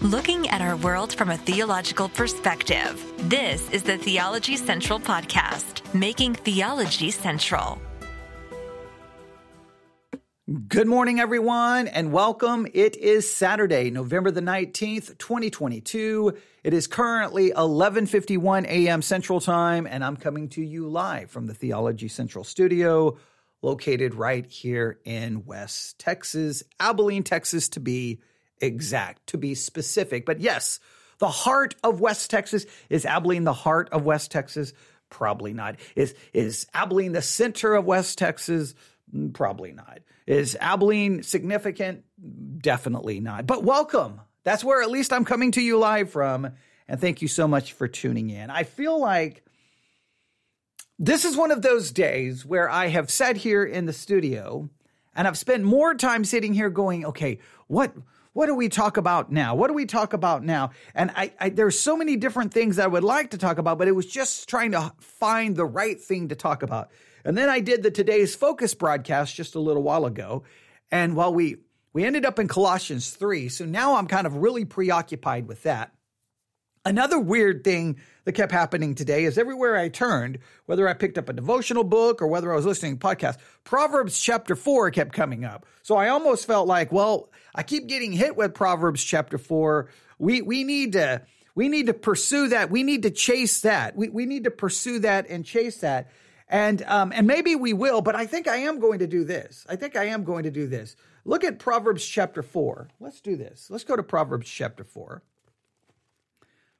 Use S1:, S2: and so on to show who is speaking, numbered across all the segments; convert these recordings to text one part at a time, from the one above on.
S1: looking at our world from a theological perspective. This is the Theology Central Podcast, making theology central.
S2: Good morning, everyone, and welcome. It is Saturday, November the 19th, 2022. It is currently 11:51 a.m. Central Time, and I'm coming to you live from the Theology Central studio, located right here in West Texas, Abilene, Texas, to be exact, to be specific. But yes, the heart of West Texas is Abilene the heart of West Texas? Probably not. Is is Abilene the center of West Texas? Mm, probably not. Is Abilene significant? Definitely not. But welcome. That's where at least I'm coming to you live from. And thank you so much for tuning in. I feel like this is one of those days where I have sat here in the studio and I've spent more time sitting here going, okay, what what do we talk about now? What do we talk about now? And I, I there's so many different things I would like to talk about, but it was just trying to find the right thing to talk about. And then I did the today's focus broadcast just a little while ago. And while we we ended up in Colossians 3, so now I'm kind of really preoccupied with that. Another weird thing that kept happening today is everywhere I turned, whether I picked up a devotional book or whether I was listening to podcasts, Proverbs chapter 4 kept coming up. So I almost felt like, well, I keep getting hit with Proverbs chapter 4. We we need to we need to pursue that. We need to chase that. We we need to pursue that and chase that. And um, and maybe we will, but I think I am going to do this. I think I am going to do this. Look at Proverbs chapter 4. Let's do this. Let's go to Proverbs chapter 4.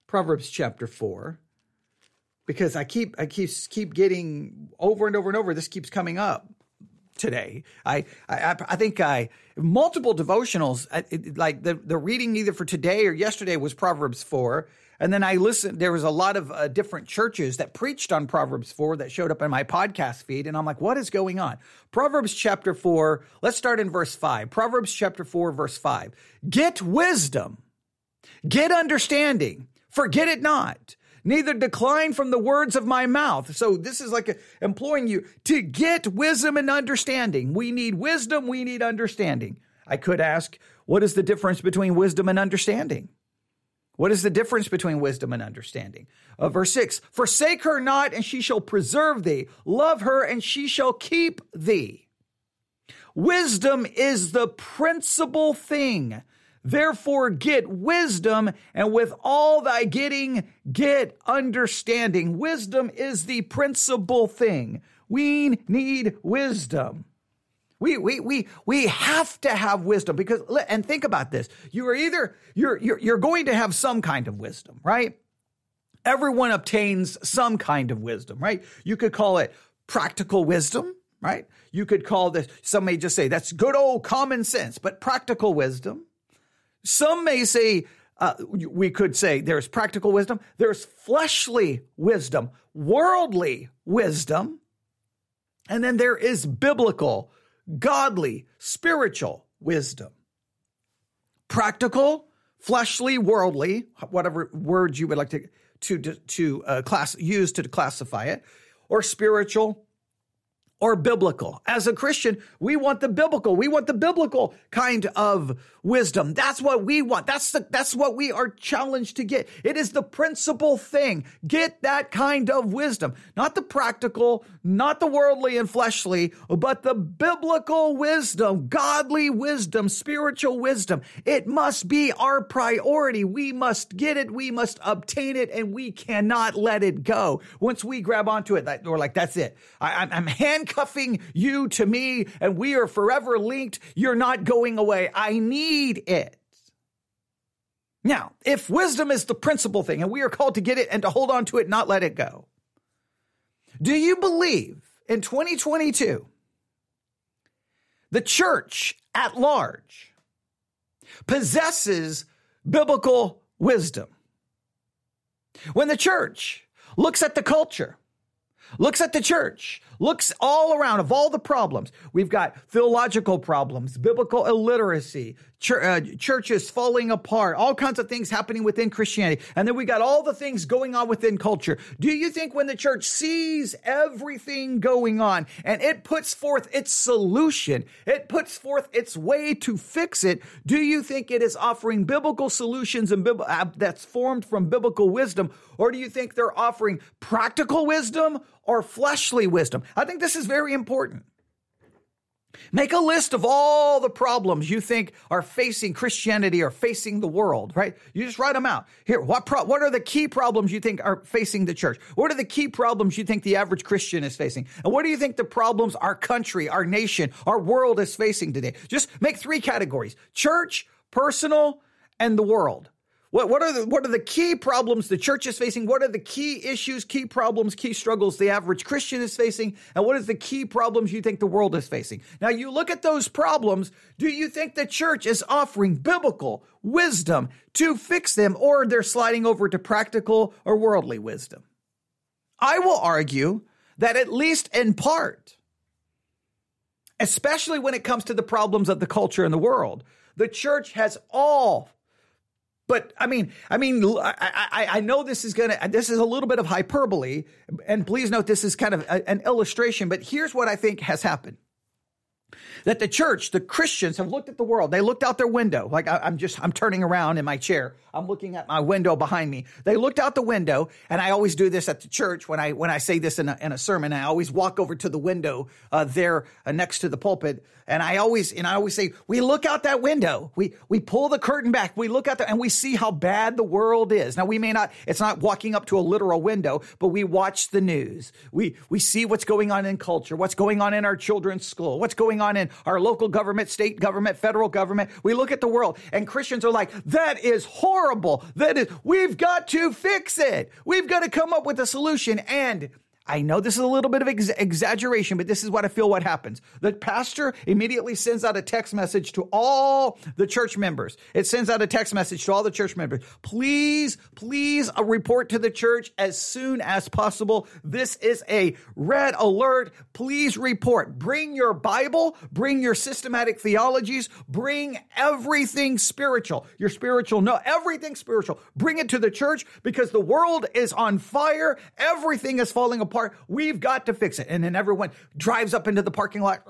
S2: Proverbs chapter 4 because I keep I keep keep getting over and over and over this keeps coming up today. I I, I think I multiple devotionals like the the reading either for today or yesterday was Proverbs 4 and then I listened there was a lot of uh, different churches that preached on Proverbs 4 that showed up in my podcast feed and I'm like what is going on? Proverbs chapter 4, let's start in verse 5. Proverbs chapter 4 verse 5. Get wisdom. Get understanding Forget it not, neither decline from the words of my mouth. So this is like a, imploring you to get wisdom and understanding. We need wisdom, we need understanding. I could ask, what is the difference between wisdom and understanding? What is the difference between wisdom and understanding? Uh, verse 6 Forsake her not, and she shall preserve thee. Love her, and she shall keep thee. Wisdom is the principal thing Therefore, get wisdom, and with all thy getting, get understanding. Wisdom is the principal thing. We need wisdom. We, we, we, we have to have wisdom because, and think about this. You are either, you're, you're, you're going to have some kind of wisdom, right? Everyone obtains some kind of wisdom, right? You could call it practical wisdom, right? You could call this, some may just say that's good old common sense, but practical wisdom. Some may say, uh, we could say there's practical wisdom, there's fleshly wisdom, worldly wisdom, and then there is biblical, godly, spiritual wisdom. Practical, fleshly, worldly, whatever words you would like to to to uh, class use to classify it, or spiritual, or biblical. As a Christian, we want the biblical. We want the biblical kind of wisdom. That's what we want. That's the, that's what we are challenged to get. It is the principal thing. Get that kind of wisdom. Not the practical, not the worldly and fleshly, but the biblical wisdom, godly wisdom, spiritual wisdom. It must be our priority. We must get it. We must obtain it and we cannot let it go. Once we grab onto it, we're like, that's it. I, I'm handcuffing you to me and we are forever linked. You're not going away. I need need it. Now, if wisdom is the principal thing and we are called to get it and to hold on to it, not let it go, do you believe in 2022 the church at large possesses biblical wisdom? When the church looks at the culture, looks at the church, looks all around of all the problems. We've got theological problems, biblical illiteracy, uh, churches falling apart, all kinds of things happening within Christianity. And then we got all the things going on within culture. Do you think when the church sees everything going on and it puts forth its solution, it puts forth its way to fix it, do you think it is offering biblical solutions and bib- uh, that's formed from biblical wisdom? Or do you think they're offering practical wisdom or fleshly wisdom? I think this is very important. Make a list of all the problems you think are facing Christianity or facing the world, right? You just write them out. Here, what pro- what are the key problems you think are facing the church? What are the key problems you think the average Christian is facing? And what do you think the problems our country, our nation, our world is facing today? Just make three categories. Church, personal, and the world. What, what are the what are the key problems the church is facing? What are the key issues, key problems, key struggles the average Christian is facing? And what is the key problems you think the world is facing? Now you look at those problems, do you think the church is offering biblical wisdom to fix them or they're sliding over to practical or worldly wisdom? I will argue that at least in part, especially when it comes to the problems of the culture and the world, the church has all but I mean, I mean, I, I, I, know this is gonna, this is a little bit of hyperbole, and please note this is kind of a, an illustration. But here's what I think has happened: that the church, the Christians, have looked at the world. They looked out their window, like I, I'm just, I'm turning around in my chair. I'm looking at my window behind me. They looked out the window, and I always do this at the church when I when I say this in a, in a sermon. I always walk over to the window uh, there uh, next to the pulpit, and I always and I always say, we look out that window. We we pull the curtain back. We look out there, and we see how bad the world is. Now we may not. It's not walking up to a literal window, but we watch the news. We we see what's going on in culture, what's going on in our children's school, what's going on in our local government, state government, federal government. We look at the world, and Christians are like, that is horrible. That is, we've got to fix it. We've got to come up with a solution. And I know this is a little bit of ex- exaggeration, but this is what I feel what happens. The pastor immediately sends out a text message to all the church members. It sends out a text message to all the church members. Please, please uh, report to the church as soon as possible. This is a red alert. Please report. Bring your Bible, bring your systematic theologies, bring everything spiritual. Your spiritual, no, everything spiritual. Bring it to the church because the world is on fire. Everything is falling apart apart. We've got to fix it. And then everyone drives up into the parking lot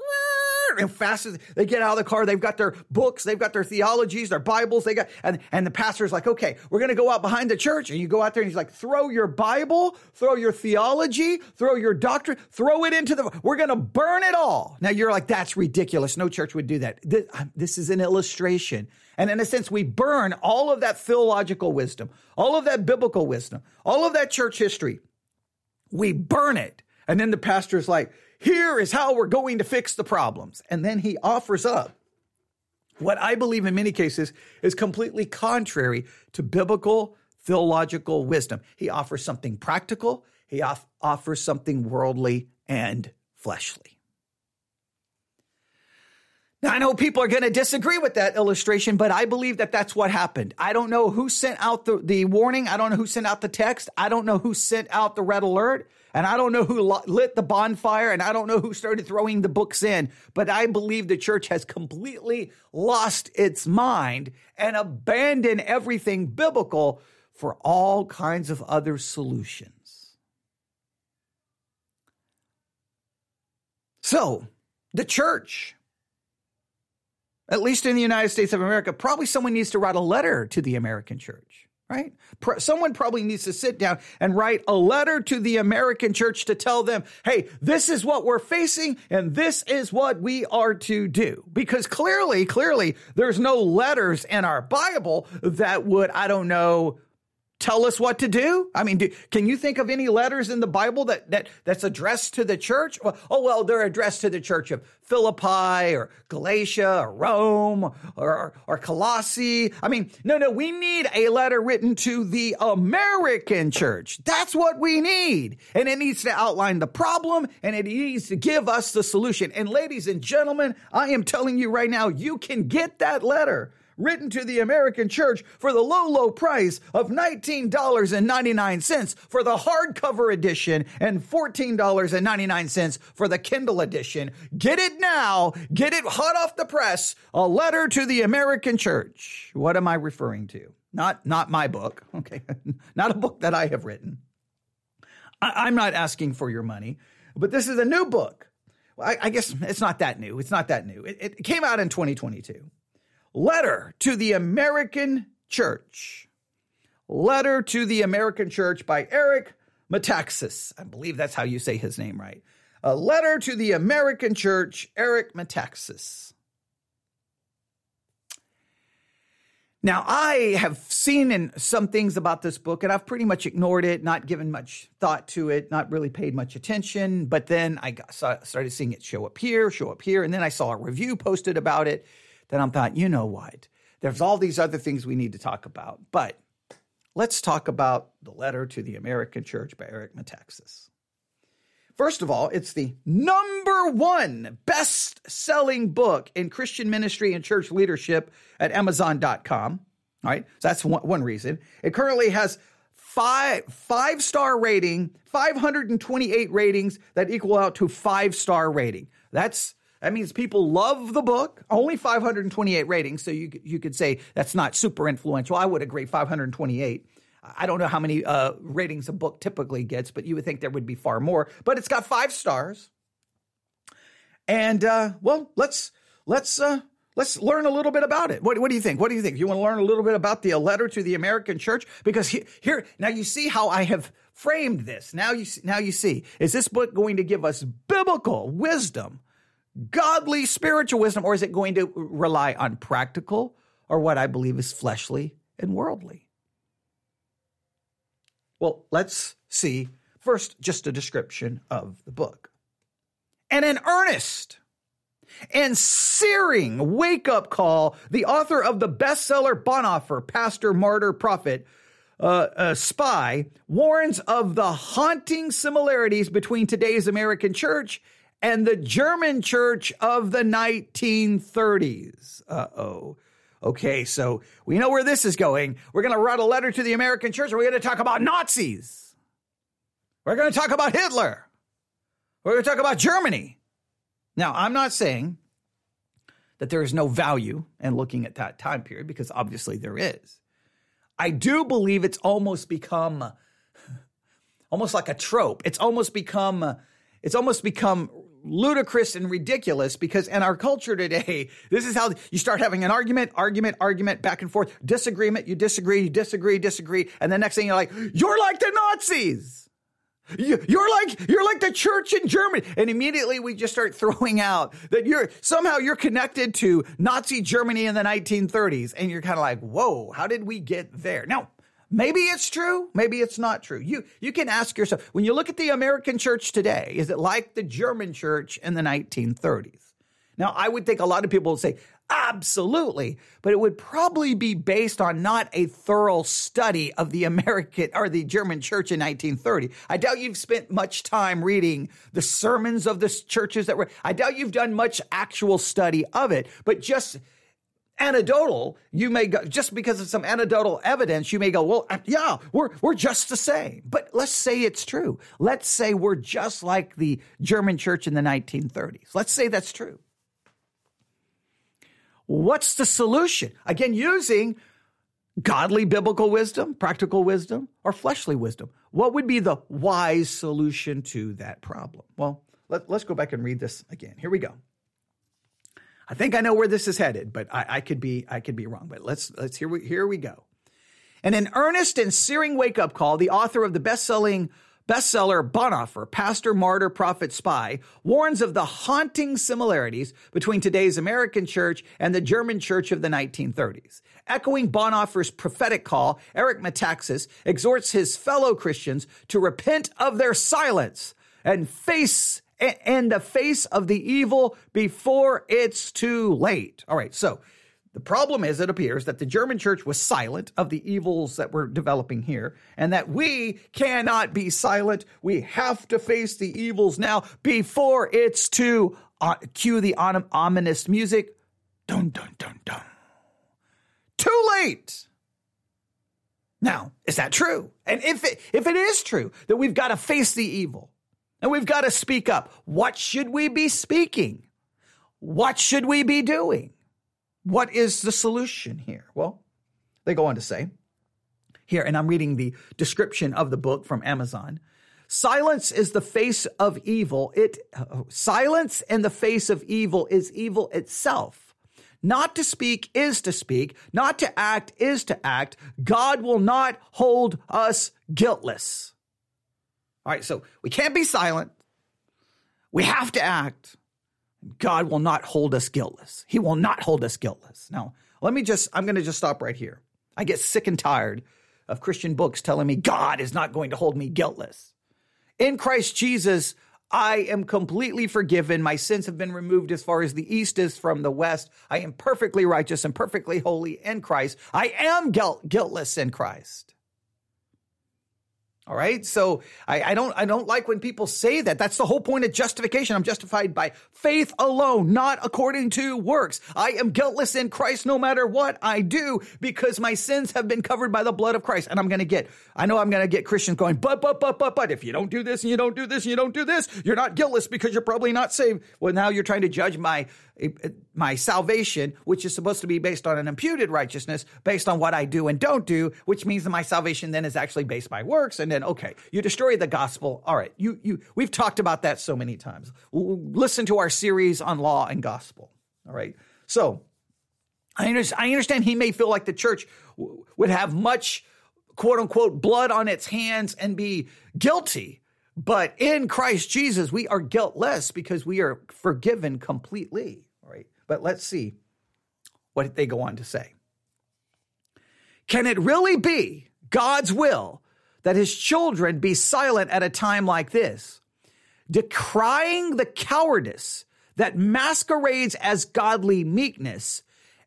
S2: and fast as they get out of the car, they've got their books, they've got their theologies, their Bibles, they got, and, and the pastor's like, okay, we're going to go out behind the church. And you go out there and he's like, throw your Bible, throw your theology, throw your doctrine, throw it into the, we're going to burn it all. Now you're like, that's ridiculous. No church would do that. This, this is an illustration. And in a sense, we burn all of that theological wisdom, all of that biblical wisdom, all of that church history we burn it. And then the pastor's like, here is how we're going to fix the problems. And then he offers up what I believe in many cases is completely contrary to biblical theological wisdom. He offers something practical, he off- offers something worldly and fleshly. Now, I know people are going to disagree with that illustration, but I believe that that's what happened. I don't know who sent out the, the warning. I don't know who sent out the text. I don't know who sent out the red alert. And I don't know who lit the bonfire. And I don't know who started throwing the books in. But I believe the church has completely lost its mind and abandoned everything biblical for all kinds of other solutions. So, the church at least in the United States of America, probably someone needs to write a letter to the American church, right? Someone probably needs to sit down and write a letter to the American church to tell them, hey, this is what we're facing and this is what we are to do. Because clearly, clearly, there's no letters in our Bible that would, I don't know, tell us what to do? I mean, do, can you think of any letters in the Bible that, that that's addressed to the church? Well, oh, well, they're addressed to the church of Philippi or Galatia or Rome or, or Colossae. I mean, no, no, we need a letter written to the American church. That's what we need. And it needs to outline the problem and it needs to give us the solution. And ladies and gentlemen, I am telling you right now, you can get that letter written to the American church for the low, low price of $19.99 for the hardcover edition and $14.99 for the Kindle edition. Get it now. Get it hot off the press. A letter to the American church. What am I referring to? Not, not my book. Okay. not a book that I have written. I, am not asking for your money, but this is a new book. I, I guess it's not that new. It's not that new. It, it came out in 2022. Letter to the American Church. Letter to the American Church by Eric Metaxas. I believe that's how you say his name right. A letter to the American Church, Eric Metaxas. Now, I have seen in some things about this book, and I've pretty much ignored it, not given much thought to it, not really paid much attention. But then I got, started seeing it show up here, show up here, and then I saw a review posted about it. Then I'm thought, you know what? There's all these other things we need to talk about. But let's talk about the letter to the American Church by Eric Metaxas. First of all, it's the number one best selling book in Christian ministry and church leadership at Amazon.com. All right. So that's one, one reason. It currently has five five star rating, 528 ratings that equal out to five star rating. That's that means people love the book. Only 528 ratings, so you you could say that's not super influential. I would agree 528. I don't know how many uh, ratings a book typically gets, but you would think there would be far more. But it's got five stars. And uh, well, let's let's uh, let's learn a little bit about it. What, what do you think? What do you think? You want to learn a little bit about the letter to the American church? Because he, here now you see how I have framed this. Now you now you see is this book going to give us biblical wisdom, godly spiritual wisdom, or is it going to rely on practical or what I believe is fleshly and worldly? Well, let's see first just a description of the book. And an earnest and searing wake up call, the author of the bestseller Bonhoeffer, Pastor, Martyr, Prophet, uh, uh, Spy, warns of the haunting similarities between today's American church and the German church of the 1930s. Uh oh. Okay, so we know where this is going. We're going to write a letter to the American church. We're going to talk about Nazis. We're going to talk about Hitler. We're going to talk about Germany. Now, I'm not saying that there is no value in looking at that time period because obviously there is. I do believe it's almost become almost like a trope. It's almost become it's almost become ludicrous and ridiculous because in our culture today, this is how you start having an argument, argument, argument, back and forth, disagreement, you disagree, you disagree, disagree, and the next thing you're like, you're like the Nazis. You, are like you're like the church in Germany, and immediately we just start throwing out that you're somehow you're connected to Nazi Germany in the 1930s, and you're kind of like, whoa, how did we get there? Now, Maybe it's true. Maybe it's not true. You, you can ask yourself, when you look at the American church today, is it like the German church in the 1930s? Now, I would think a lot of people would say, absolutely, but it would probably be based on not a thorough study of the American or the German church in 1930. I doubt you've spent much time reading the sermons of the churches that were, I doubt you've done much actual study of it, but just, anecdotal, you may go, just because of some anecdotal evidence, you may go, well, uh, yeah, we're, we're just the same. But let's say it's true. Let's say we're just like the German church in the 1930s. Let's say that's true. What's the solution? Again, using godly biblical wisdom, practical wisdom, or fleshly wisdom. What would be the wise solution to that problem? Well, let, us go back and read this again. Here we go. I think I know where this is headed, but I, I could be I could be wrong. But let's let's here we here we go. And an earnest and searing wake up call, the author of the best selling bestseller Bonhoeffer, Pastor, Martyr, Prophet, Spy, warns of the haunting similarities between today's American church and the German church of the 1930s. Echoing Bonhoeffer's prophetic call, Eric Metaxas exhorts his fellow Christians to repent of their silence and face and the face of the evil before it's too late. All right, so the problem is, it appears that the German church was silent of the evils that were developing here, and that we cannot be silent. We have to face the evils now before it's too. Uh, cue the ominous music. Dun, dun, dun, dun. right. Now, is that true? And if it, if it is true that we've got to face the evil and we've got to speak up, what should we be speaking? What should we be doing? What is the solution here? Well, they go on to say here, and I'm reading the description of the book from Amazon. Silence is the face of evil. It uh, silence in the face of evil is evil itself. Not to speak is to speak. Not to act is to act. God will not hold us guiltless. All right, so we can't be silent. We have to act. God will not hold us guiltless. He will not hold us guiltless. Now, let me just, I'm going to just stop right here. I get sick and tired of Christian books telling me God is not going to hold me guiltless. In Christ Jesus, I am completely forgiven. My sins have been removed as far as the east is from the west. I am perfectly righteous and perfectly holy in Christ. I am guilt, guiltless in Christ. All right. So I, I, don't I don't like when people say that. That's the whole point of justification. I'm justified by faith alone, not according to works. I am guiltless in Christ no matter what I do because my sins have been covered by the blood of Christ. And I'm gonna get I know I'm gonna get Christians going, but but but but but if you don't do this and you don't do this and you don't do this, you're not guiltless because you're probably not saved. Well, now you're trying to judge my my salvation, which is supposed to be based on an imputed righteousness, based on what I do and don't do, which means that my salvation then is actually based by works. And okay, you destroy the gospel. All right, you you we've talked about that so many times. Listen to our series on law and gospel. All right, so I understand, I understand he may feel like the church would have much quote unquote blood on its hands and be guilty. But in Christ Jesus, we are guiltless because we are forgiven completely. All right. But let's see what they go on to say. Can it really be God's will that his children be silent at a time like this, decrying the cowardice that masquerades as godly meekness?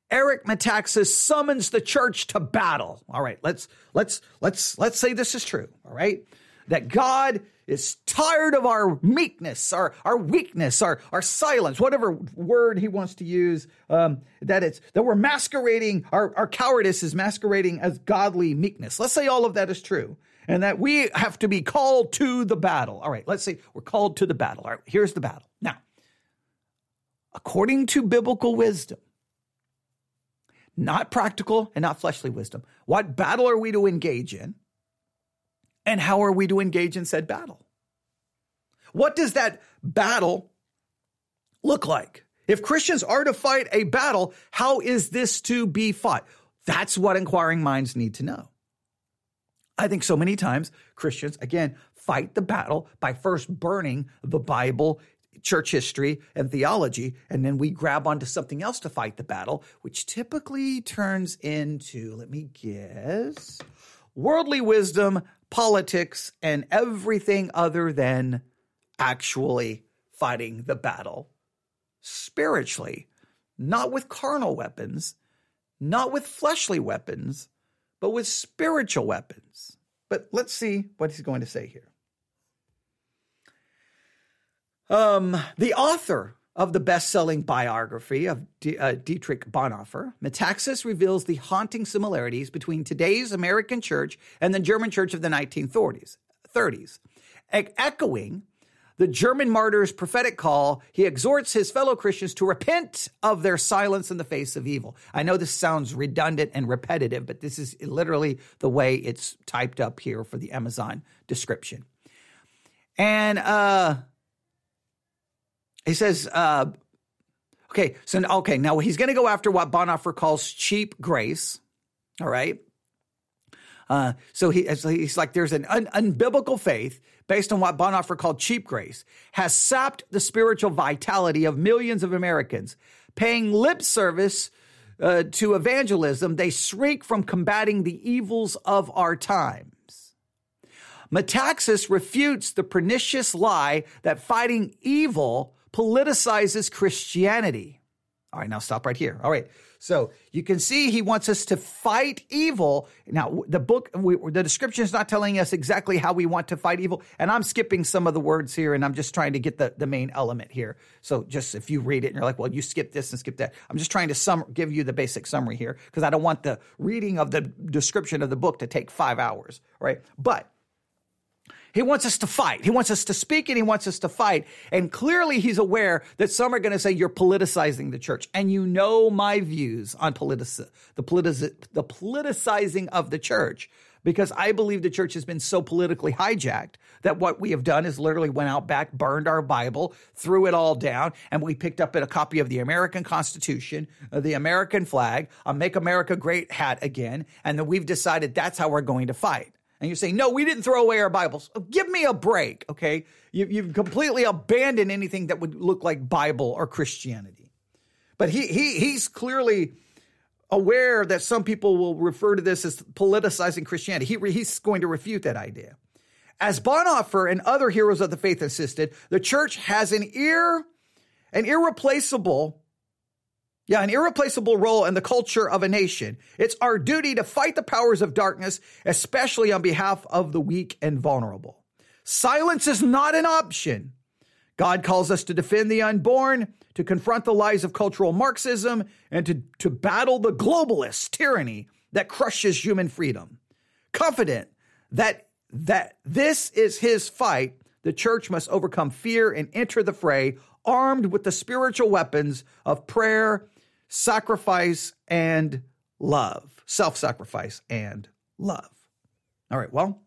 S2: Eric Metaxas summons the church to battle. All right, let's let's let's let's say this is true. All right, that God is tired of our meekness, our, our weakness, our, our silence, whatever word he wants to use, um, that it's that we're masquerading, our, our cowardice is masquerading as godly meekness. Let's say all of that is true. And that we have to be called to the battle. All right, let's say we're called to the battle. All right, here's the battle. Now, according to biblical wisdom, not practical and not fleshly wisdom, what battle are we to engage in? And how are we to engage in said battle? What does that battle look like? If Christians are to fight a battle, how is this to be fought? That's what inquiring minds need to know. I think so many times Christians, again, fight the battle by first burning the Bible, church history, and theology, and then we grab onto something else to fight the battle, which typically turns into, let me guess, worldly wisdom, politics, and everything other than actually fighting the battle spiritually, not with carnal weapons, not with fleshly weapons, but with spiritual weapons. But let's see what he's going to say here. Um, the author of the best selling biography of D- uh, Dietrich Bonhoeffer, Metaxas reveals the haunting similarities between today's American church and the German church of the 1930s. 30s. E- echoing the German martyr's prophetic call, he exhorts his fellow Christians to repent of their silence in the face of evil. I know this sounds redundant and repetitive, but this is literally the way it's typed up here for the Amazon description. And uh, he says, uh, okay, so, okay, now he's going to go after what Bonhoeffer calls cheap grace. All right. Uh, so he, he's like, there's an un, unbiblical faith based on what Bonhoeffer called cheap grace, has sapped the spiritual vitality of millions of Americans. Paying lip service uh, to evangelism, they shrink from combating the evils of our times. Metaxas refutes the pernicious lie that fighting evil politicizes Christianity. All right, now stop right here. All right. So you can see he wants us to fight evil. Now, the book, we, the description is not telling us exactly how we want to fight evil. And I'm skipping some of the words here and I'm just trying to get the, the main element here. So just if you read it and you're like, well, you skip this and skip that, I'm just trying to sum, give you the basic summary here because I don't want the reading of the description of the book to take five hours, right? But he wants us to fight. He wants us to speak and he wants us to fight. And clearly he's aware that some are going to say you're politicizing the church. And you know my views on politic- the, politic- the politicizing of the church because I believe the church has been so politically hijacked that what we have done is literally went out back, burned our Bible, threw it all down, and we picked up a copy of the American Constitution, uh, the American flag, a Make America Great hat again, and then we've decided that's how we're going to fight and you say, no, we didn't throw away our Bibles. Oh, give me a break, okay? You, you've completely abandoned anything that would look like Bible or Christianity. But he, he, he's clearly aware that some people will refer to this as politicizing Christianity. He, he's going to refute that idea. As Bonhoeffer and other heroes of the faith insisted, the church has an ear, an irreplaceable yeah, an irreplaceable role in the culture of a nation. It's our duty to fight the powers of darkness, especially on behalf of the weak and vulnerable. Silence is not an option. God calls us to defend the unborn, to confront the lies of cultural Marxism, and to, to battle the globalist tyranny that crushes human freedom. Confident that, that this is his fight, the church must overcome fear and enter the fray armed with the spiritual weapons of prayer sacrifice and love, self sacrifice and love. All right, well,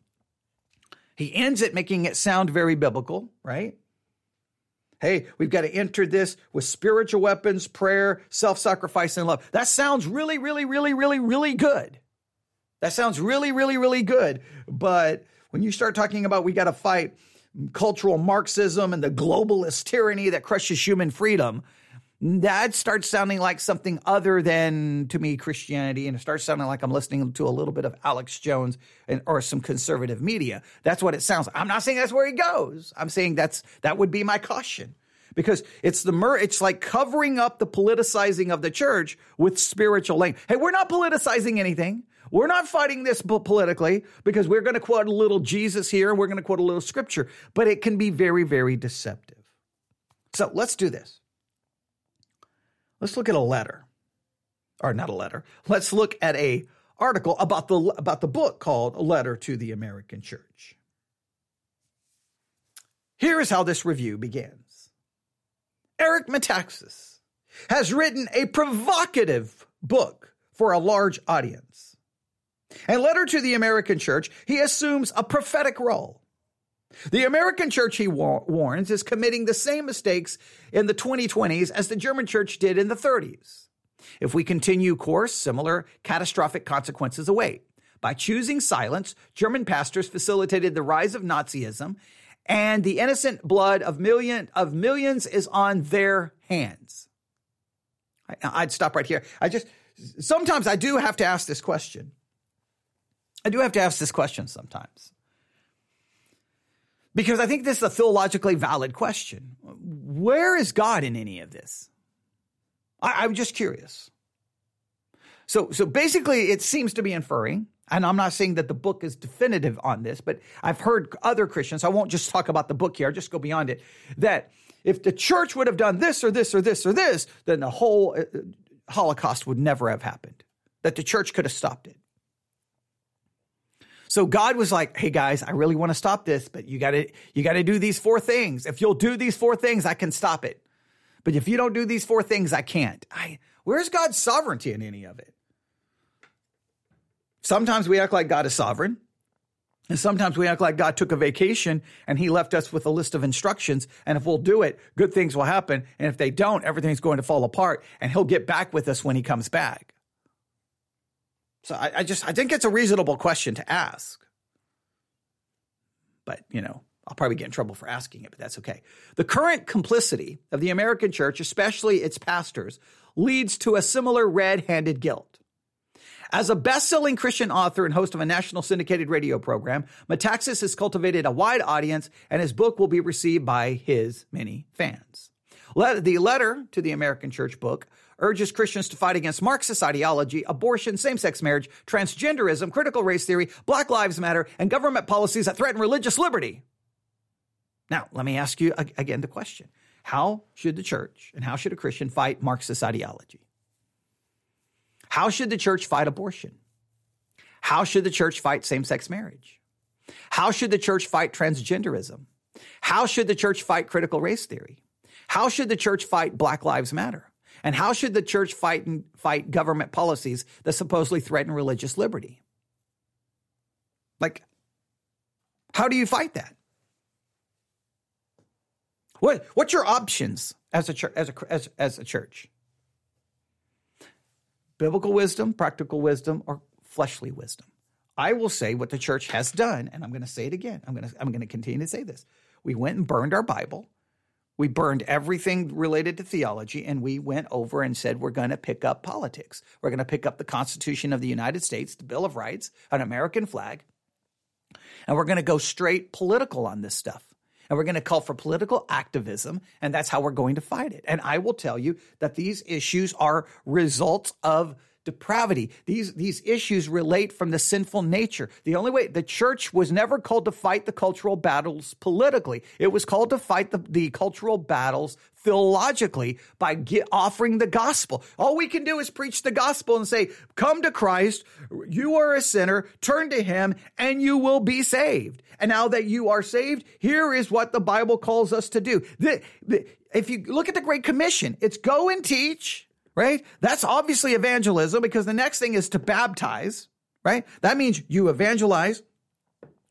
S2: he ends it making it sound very biblical, right? Hey, we've got to enter this with spiritual weapons, prayer, self sacrifice, and love. That sounds really, really, really, really, really good. That sounds really, really, really good. But when you start talking about we got to fight cultural Marxism and the globalist tyranny that crushes human freedom, that starts sounding like something other than to me Christianity, and it starts sounding like I'm listening to a little bit of Alex Jones and, or some conservative media. That's what it sounds. like. I'm not saying that's where he goes. I'm saying that's that would be my caution because it's the mer- it's like covering up the politicizing of the church with spiritual language. Hey, we're not politicizing anything. We're not fighting this politically because we're going to quote a little Jesus here and we're going to quote a little scripture, but it can be very, very deceptive. So let's do this. Let's look at a letter. Or not a letter. Let's look at a article about the about the book called A Letter to the American Church. Here is how this review begins. Eric Metaxas has written a provocative book for a large audience. In Letter to the American Church, he assumes a prophetic role. The American church, he war- warns, is committing the same mistakes in the 2020s as the German church did in the 30s. If we continue course, similar catastrophic consequences await. By choosing silence, German pastors facilitated the rise of Nazism, and the innocent blood of million of millions is on their hands. I, I'd stop right here. I just sometimes I do have to ask this question. I do have to ask this question sometimes. Because I think this is a theologically valid question. Where is God in any of this? I, am just curious. So, so basically, it seems to be inferring, and I'm not saying that the book is definitive on this, but I've heard other Christians, I won't just talk about the book here, I'll just go beyond it, that if the church would have done this or this or this or this, then the whole uh, Holocaust would never have happened, that the church could have stopped it. So God was like, "Hey guys, I really want to stop this, but you got to you got to do these four things. If you'll do these four things, I can stop it. But if you don't do these four things, I can't." I where's God's sovereignty in any of it? Sometimes we act like God is sovereign. And sometimes we act like God took a vacation and he left us with a list of instructions. And if we'll do it, good things will happen. And if they don't, everything's going to fall apart and he'll get back with us when he comes back. So I, I just I think it's a reasonable question to ask. But you know, I'll probably get in trouble for asking it, but that's okay. The current complicity of the American church, especially its pastors, leads to a similar red handed guilt. As a best selling Christian author and host of a national syndicated radio program, Metaxas has cultivated a wide audience, and his book will be received by his many fans. The letter to the American Church book urges Christians to fight against Marxist ideology, abortion, same sex marriage, transgenderism, critical race theory, Black Lives Matter, and government policies that threaten religious liberty. Now, let me ask you again the question How should the church and how should a Christian fight Marxist ideology? How should the church fight abortion? How should the church fight same sex marriage? How should the church fight transgenderism? How should the church fight critical race theory? How should the church fight Black Lives Matter? And how should the church fight and fight government policies that supposedly threaten religious liberty? Like, how do you fight that? What what's your options as a church as a as, as a church? Biblical wisdom, practical wisdom, or fleshly wisdom. I will say what the church has done, and I'm going to say it again. I'm going to I'm going to continue to say this. We went and burned our Bible. We burned everything related to theology, and we went over and said we're going to pick up politics. We're going to pick up the Constitution of the United States, the Bill of Rights, an American flag, and we're going to go straight political on this stuff. And we're going to call for political activism, and that's how we're going to fight it. And I will tell you that these issues are results of depravity. These, these issues relate from the sinful nature. The only way the church was never called to fight the cultural battles politically. It was called to fight the, the cultural battles theologically by get, offering the gospel. All we can do is preach the gospel and say, come to Christ. You are a sinner. Turn to him and you will be saved. And now that you are saved, here is what the Bible calls us to do. The, the, if you look at the Great Commission, it's go and teach right? That's obviously evangelism because the next thing is to baptize, right? That means you evangelize,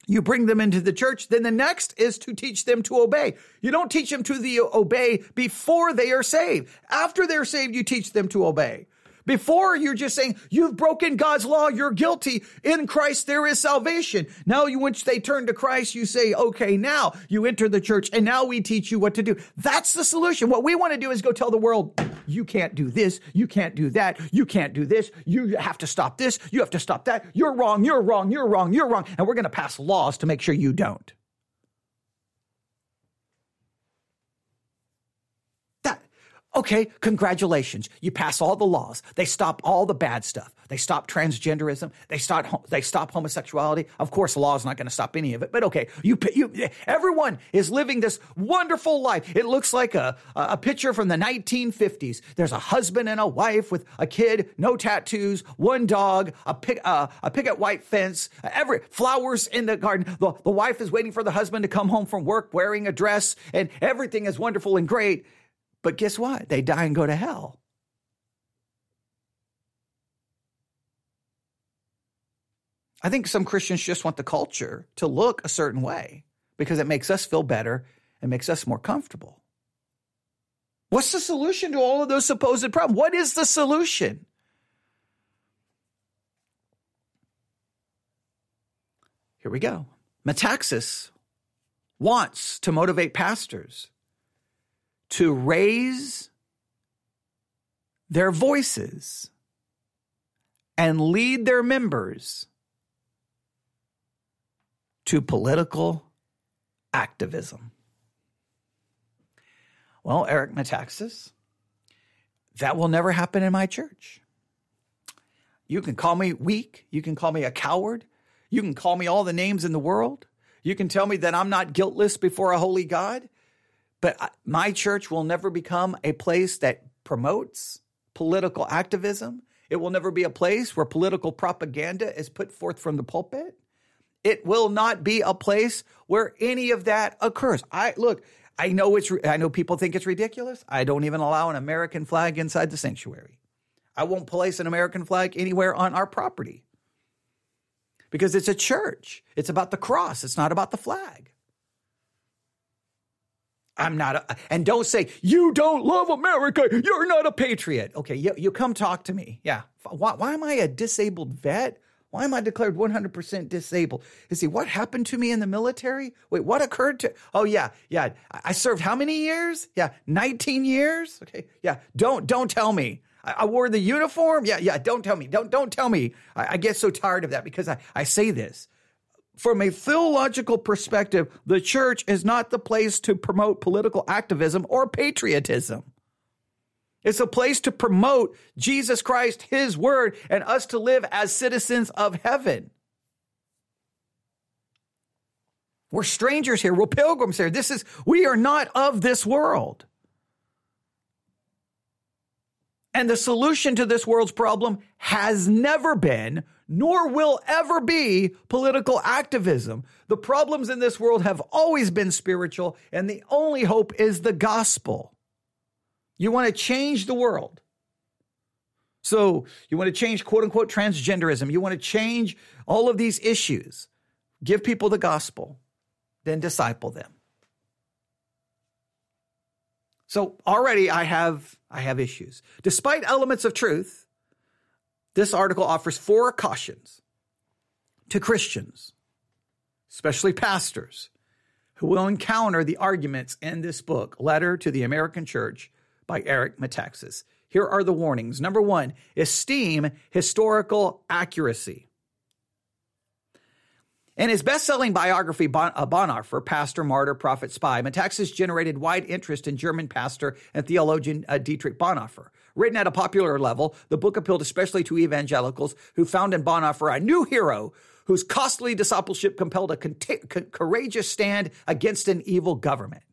S2: you bring them into the church. Then the next is to teach them to obey. You don't teach them to the obey before they are saved. After they're saved, you teach them to obey. Before you're just saying you've broken God's law, you're guilty. In Christ there is salvation. Now you once they turn to Christ, you say, okay, now you enter the church and now we teach you what to do. That's the solution. What we want to do is go tell the world, you can't do this, you can't do that, you can't do this, you have to stop this, you have to stop that. You're wrong, you're wrong, you're wrong, you're wrong. And we're going to pass laws to make sure you don't. Okay, congratulations. You pass all the laws. They stop all the bad stuff. They stop transgenderism. They stop, they stop homosexuality. Of course, law is not going to stop any of it, but okay. You, you, everyone is living this wonderful life. It looks like a, a picture from the 1950s. There's a husband and a wife with a kid, no tattoos, one dog, a pick, uh, a picket white fence, every flowers in the garden. The, the wife is waiting for the husband to come home from work wearing a dress and everything is wonderful and great. But guess what? They die and go to hell. I think some Christians just want the culture to look a certain way because it makes us feel better and makes us more comfortable. What's the solution to all of those supposed problems? What is the solution? Here we go. Metaxas wants to motivate pastors to raise their voices and lead their members to political activism. Well, Eric Metaxas, that will never happen in my church. You can call me weak. You can call me a coward. You can call me all the names in the world. You can tell me that I'm not guiltless before a holy God. But my church will never become a place that promotes political activism. It will never be a place where political propaganda is put forth from the pulpit. It will not be a place where any of that occurs. I look, I know it's I know people think it's ridiculous. I don't even allow an American flag inside the sanctuary. I won't place an American flag anywhere on our property. Because it's a church. It's about the cross. It's not about the flag. I'm not, a, and don't say, you don't love America. You're not a patriot. Okay, you, you come talk to me. Yeah. Why, why am I a disabled vet? Why am I declared 100% disabled? You see, what happened to me in the military? Wait, what occurred to, oh yeah, yeah. I served how many years? Yeah, 19 years? Okay, yeah. Don't, don't tell me. I, I wore the uniform? Yeah, yeah. Don't tell me. Don't, don't tell me. I, I get so tired of that because I, I say this from a theological perspective, the church is not the place to promote political activism or patriotism. It's a place to promote Jesus Christ, His Word, and us to live as citizens of heaven. We're strangers here. We're pilgrims here. This is, we are not of this world. And the solution to this world's problem has never been, nor will ever be, political activism. The problems in this world have always been spiritual, and the only hope is the gospel. You want to change the world. So, you want to change quote unquote transgenderism. You want to change all of these issues. Give people the gospel, then disciple them. So already I have I have issues. Despite elements of truth, this article offers four cautions to Christians, especially pastors, who will encounter the arguments in this book, Letter to the American Church by Eric Metaxas. Here are the warnings. Number one, esteem historical accuracy. In his best selling biography, bon- uh, Bonhoeffer, Pastor, Martyr, Prophet, Spy, Metaxas generated wide interest in German pastor and theologian uh, Dietrich Bonhoeffer. Written at a popular level, the book appealed especially to evangelicals who found in Bonhoeffer a new hero whose costly discipleship compelled a con- courageous stand against an evil government.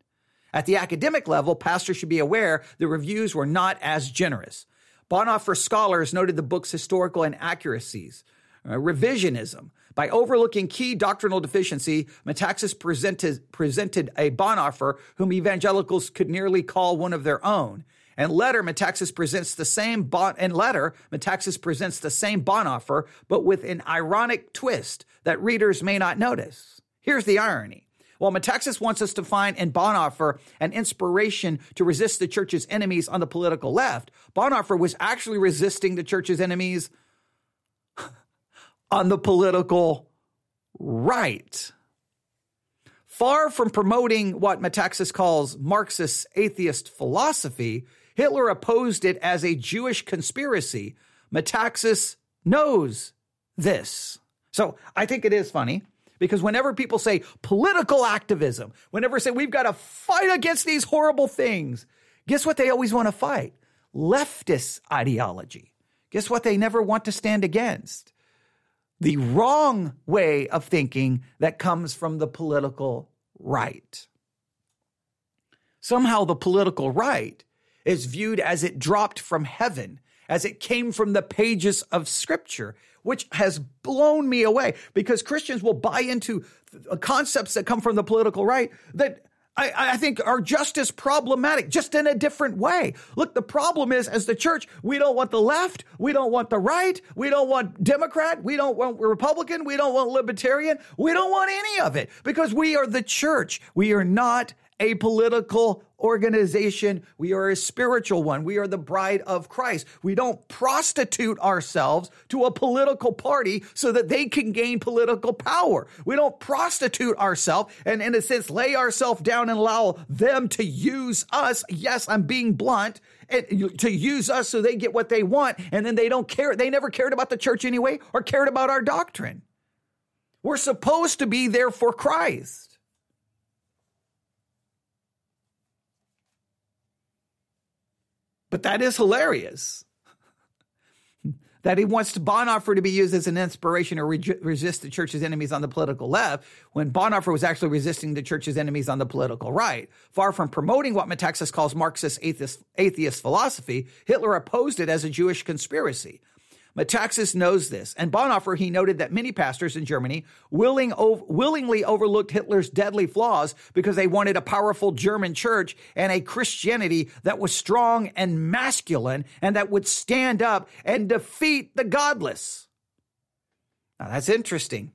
S2: At the academic level, pastors should be aware the reviews were not as generous. Bonhoeffer scholars noted the book's historical inaccuracies, uh, revisionism, by overlooking key doctrinal deficiency, Metaxas presented, presented a Bonhoeffer whom evangelicals could nearly call one of their own. And letter, Metaxas presents the same bon- and letter, Metaxas presents the same Bonhoeffer, but with an ironic twist that readers may not notice. Here's the irony. While Metaxas wants us to find in Bonhoeffer an inspiration to resist the church's enemies on the political left, Bonhoeffer was actually resisting the church's enemies on the political right. Far from promoting what Metaxas calls Marxist atheist philosophy, Hitler opposed it as a Jewish conspiracy. Metaxas knows this. So I think it is funny because whenever people say political activism, whenever say we've got to fight against these horrible things, guess what they always want to fight? Leftist ideology. Guess what they never want to stand against? the wrong way of thinking that comes from the political right. Somehow the political right is viewed as it dropped from heaven, as it came from the pages of scripture, which has blown me away because Christians will buy into uh, concepts that come from the political right that I, I, think are just as problematic, just in a different way. Look, the problem is as the church, we don't want the left, we don't want the right, we don't want Democrat, we don't want Republican, we don't want Libertarian, we don't want any of it because we are the church. We are not a political organization. We are a spiritual one. We are the bride of Christ. We don't prostitute ourselves to a political party so that they can gain political power. We don't prostitute ourselves and, in a sense, lay ourselves down and allow them to use us. Yes, I'm being blunt. To use us so they get what they want, and then they don't care. They never cared about the church anyway or cared about our doctrine. We're supposed to be there for Christ. But that is hilarious. that he wants Bonhoeffer to be used as an inspiration to re- resist the church's enemies on the political left, when Bonhoeffer was actually resisting the church's enemies on the political right. Far from promoting what Metaxas calls Marxist atheist, atheist philosophy, Hitler opposed it as a Jewish conspiracy. Metaxas knows this, and Bonhoeffer, he noted that many pastors in Germany willing, willingly overlooked Hitler's deadly flaws because they wanted a powerful German church and a Christianity that was strong and masculine and that would stand up and defeat the godless. Now that's interesting.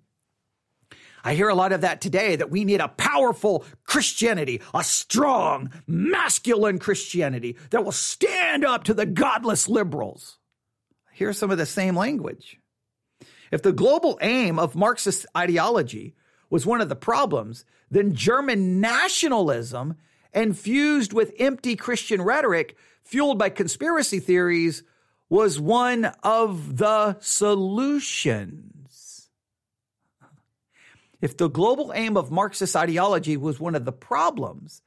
S2: I hear a lot of that today that we need a powerful Christianity, a strong, masculine Christianity that will stand up to the godless liberals. Here's some of the same language. If the global aim of Marxist ideology was one of the problems, then German nationalism, infused with empty Christian rhetoric fueled by conspiracy theories, was one of the solutions. If the global aim of Marxist ideology was one of the problems,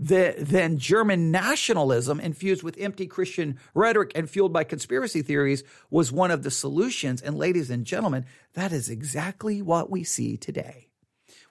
S2: than German nationalism infused with empty Christian rhetoric and fueled by conspiracy theories was one of the solutions. And ladies and gentlemen, that is exactly what we see today.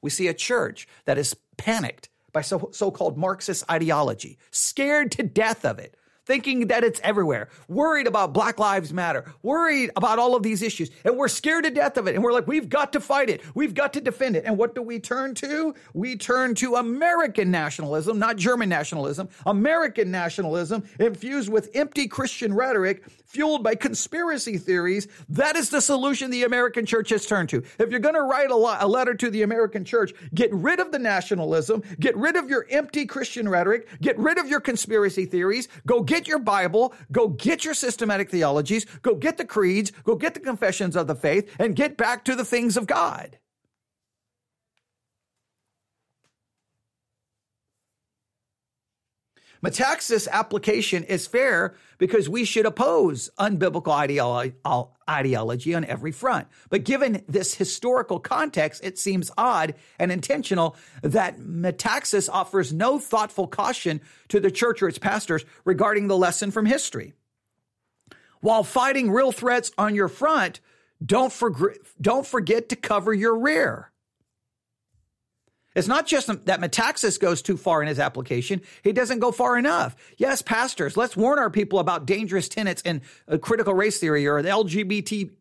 S2: We see a church that is panicked by so, called Marxist ideology, scared to death of it, thinking that it's everywhere, worried about Black Lives Matter, worried about all of these issues, and we're scared to death of it. And we're like, we've got to fight it. We've got to defend it. And what do we turn to? We turn to American nationalism, not German nationalism, American nationalism infused with empty Christian rhetoric, fueled by conspiracy theories. That is the solution the American church has turned to. If you're going to write a, lo- a letter to the American church, get rid of the nationalism, get rid of your empty Christian rhetoric, get rid of your conspiracy theories, go get get your Bible, go get your systematic theologies, go get the creeds, go get the confessions of the faith, and get back to the things of God. Metaxas application is fair because we should oppose unbiblical ideology on every front. But given this historical context, it seems odd and intentional that Metaxas offers no thoughtful caution to the church or its pastors regarding the lesson from history. While fighting real threats on your front, don't, don't forget to cover your rear. It's not just that Metaxas goes too far in his application. He doesn't go far enough. Yes, pastors, let's warn our people about dangerous tenets in critical race theory or the LGBT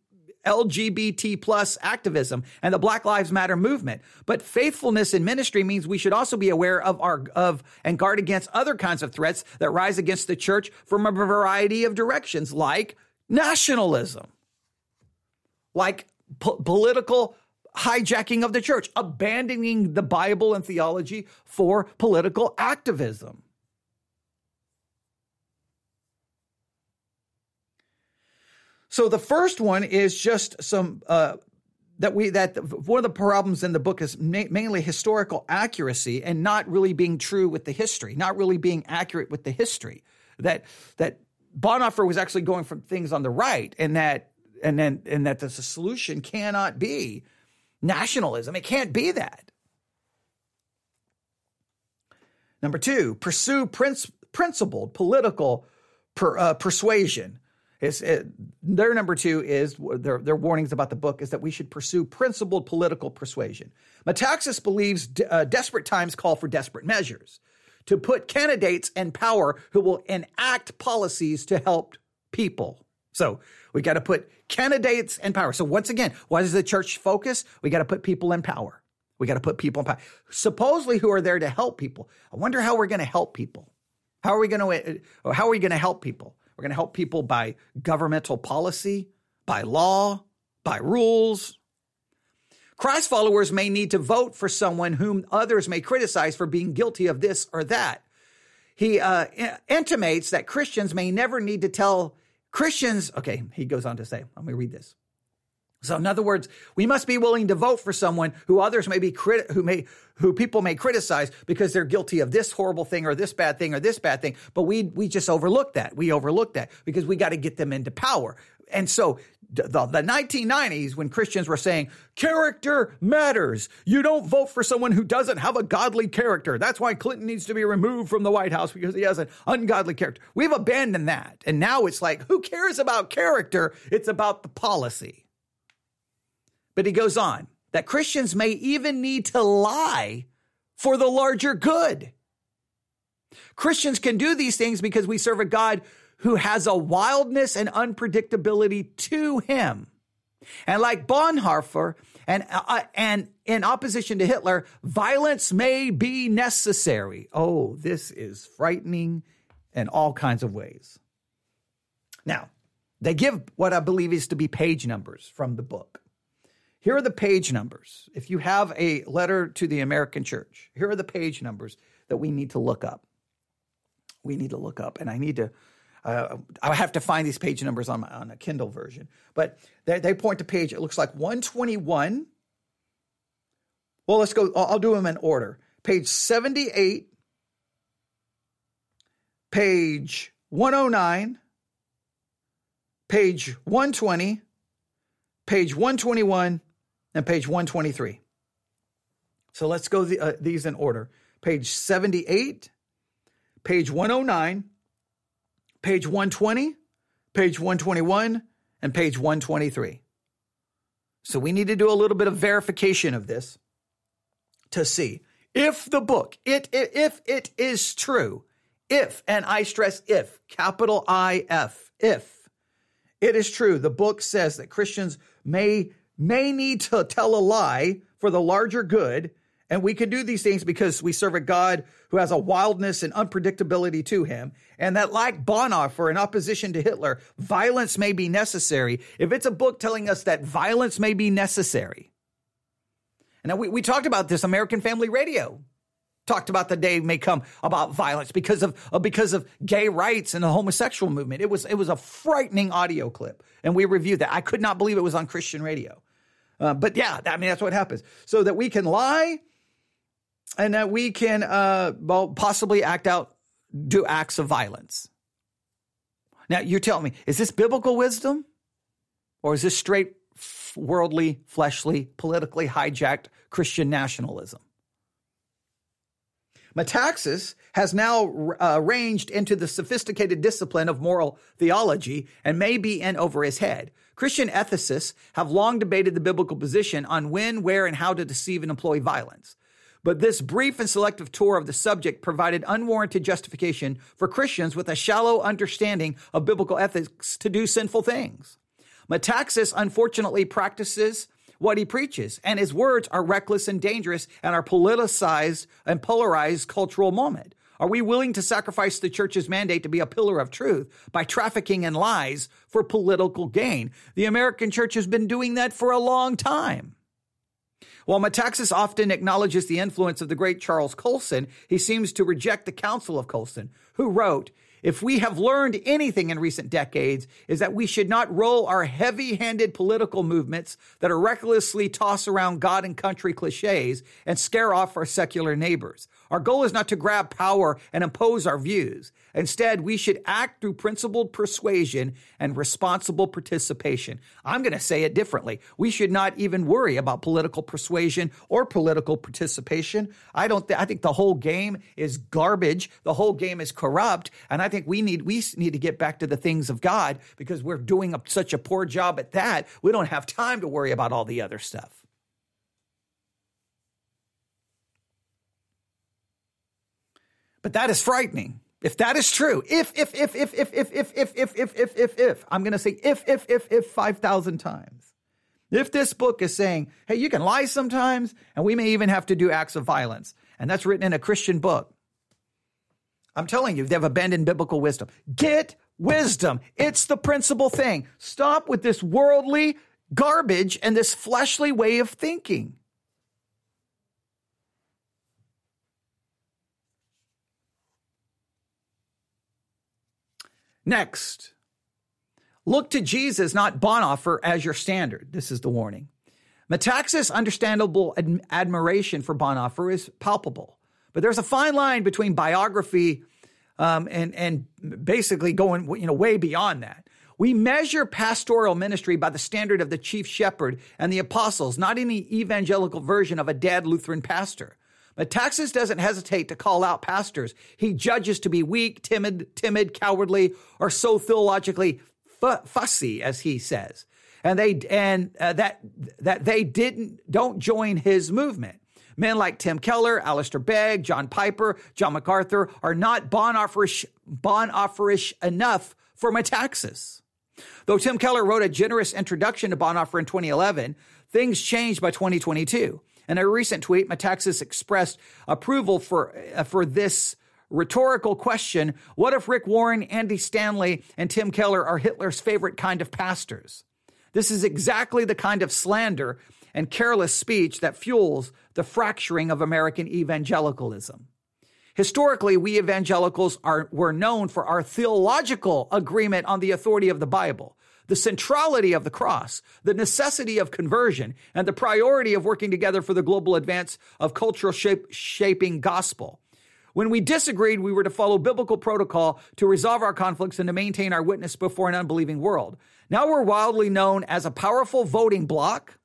S2: LGBT plus activism and the Black Lives Matter movement. But faithfulness in ministry means we should also be aware of our of and guard against other kinds of threats that rise against the church from a variety of directions, like nationalism, like po- political hijacking of the church, abandoning the Bible and theology for political activism. So the first one is just some uh, that we that one of the problems in the book is ma- mainly historical accuracy and not really being true with the history, not really being accurate with the history. That that Bonhoeffer was actually going from things on the right, and that and then and that the solution cannot be nationalism. It can't be that. Number two, pursue princ- principled political per, uh, persuasion. It, their number two is their, their warnings about the book is that we should pursue principled political persuasion. Metaxas believes uh, desperate times call for desperate measures to put candidates in power who will enact policies to help people. So we got to put candidates in power. So once again, why does the church focus? We got to put people in power. We got to put people in power, supposedly who are there to help people. I wonder how we're going to help people. How are we going to? Uh, how are we going to help people? We're going to help people by governmental policy, by law, by rules. Christ followers may need to vote for someone whom others may criticize for being guilty of this or that. He uh, intimates that Christians may never need to tell Christians, okay, he goes on to say, let me read this. So in other words, we must be willing to vote for someone who others may be crit- who may who people may criticize because they're guilty of this horrible thing or this bad thing or this bad thing, but we we just overlook that. We overlook that because we got to get them into power. And so the, the 1990s when Christians were saying character matters. You don't vote for someone who doesn't have a godly character. That's why Clinton needs to be removed from the White House because he has an ungodly character. We've abandoned that. And now it's like, who cares about character? It's about the policy. But he goes on that Christians may even need to lie for the larger good. Christians can do these things because we serve a God who has a wildness and unpredictability to him. And like Bonhoeffer, and, uh, and in opposition to Hitler, violence may be necessary. Oh, this is frightening in all kinds of ways. Now, they give what I believe is to be page numbers from the book. Here are the page numbers. If you have a letter to the American church, here are the page numbers that we need to look up. We need to look up, and I need to uh, I have to find these page numbers on, my, on a Kindle version, but they, they point to page, it looks like 121. Well, let's go, I'll, I'll do them in order. Page 78, page 109, page 120, page 121, and page 123. So let's go the, uh, these in order. Page 78, page 109, page 120, page 121, and page 123. So we need to do a little bit of verification of this to see if the book, it, if it is true, if, and I stress if, capital I F, if it is true, the book says that Christians may may need to tell a lie for the larger good, and we can do these things because we serve a God who has a wildness and unpredictability to him, and that like Bonhoeffer in opposition to Hitler, violence may be necessary. If it's a book telling us that violence may be necessary, and we, we talked about this American Family Radio talked about the day may come about violence because of uh, because of gay rights and the homosexual movement. It was it was a frightening audio clip, and we reviewed that. I could not believe it was on Christian radio, uh, but yeah, I mean that's what happens. So that we can lie, and that we can uh, well possibly act out, do acts of violence. Now you're telling me, is this biblical wisdom, or is this straight worldly, fleshly, politically hijacked Christian nationalism? Metaxas has now uh, ranged into the sophisticated discipline of moral theology and may be in over his head. Christian ethicists have long debated the biblical position on when, where, and how to deceive and employ violence. But this brief and selective tour of the subject provided unwarranted justification for Christians with a shallow understanding of biblical ethics to do sinful things. Metaxas unfortunately practices what he preaches, and his words are reckless and dangerous and are politicized and polarized cultural moment. Are we willing to sacrifice the church's mandate to be a pillar of truth by trafficking in lies for political gain? The American church has been doing that for a long time. While Metaxas often acknowledges the influence of the great Charles Colson, he seems to reject the counsel of Colson, who wrote, if we have learned anything in recent decades, is that we should not roll our heavy handed political movements that are recklessly toss around God and country cliches and scare off our secular neighbors. Our goal is not to grab power and impose our views. Instead, we should act through principled persuasion and responsible participation. I'm going to say it differently. We should not even worry about political persuasion or political participation. I don't th- I think the whole game is garbage. The whole game is corrupt, and I think we need we need to get back to the things of God because we're doing a, such a poor job at that. We don't have time to worry about all the other stuff. But that is frightening. If that is true, if, if, if, if, if, if, if, if, if, if, if, if, if, I'm going to say if, if, if, if 5,000 times. If this book is saying, hey, you can lie sometimes, and we may even have to do acts of violence, and that's written in a Christian book, I'm telling you, they've abandoned biblical wisdom. Get wisdom. It's the principal thing. Stop with this worldly garbage and this fleshly way of thinking. Next, look to Jesus, not Bonhoeffer, as your standard. This is the warning. Metaxas' understandable ad- admiration for Bonhoeffer is palpable, but there's a fine line between biography um, and and basically going you know way beyond that. We measure pastoral ministry by the standard of the chief shepherd and the apostles, not any evangelical version of a dead Lutheran pastor. Metaxas doesn't hesitate to call out pastors he judges to be weak, timid, timid, cowardly, or so theologically fussy, as he says, and they and uh, that that they didn't don't join his movement. Men like Tim Keller, Alistair Begg, John Piper, John MacArthur are not Bonhoefferish, Bonhoefferish enough for Metaxas. Though Tim Keller wrote a generous introduction to Bonhoeffer in 2011, things changed by 2022. In a recent tweet, Metaxas expressed approval for, uh, for this rhetorical question What if Rick Warren, Andy Stanley, and Tim Keller are Hitler's favorite kind of pastors? This is exactly the kind of slander and careless speech that fuels the fracturing of American evangelicalism. Historically, we evangelicals are, were known for our theological agreement on the authority of the Bible the centrality of the cross, the necessity of conversion, and the priority of working together for the global advance of cultural shape, shaping gospel. When we disagreed, we were to follow biblical protocol to resolve our conflicts and to maintain our witness before an unbelieving world. Now we're wildly known as a powerful voting bloc,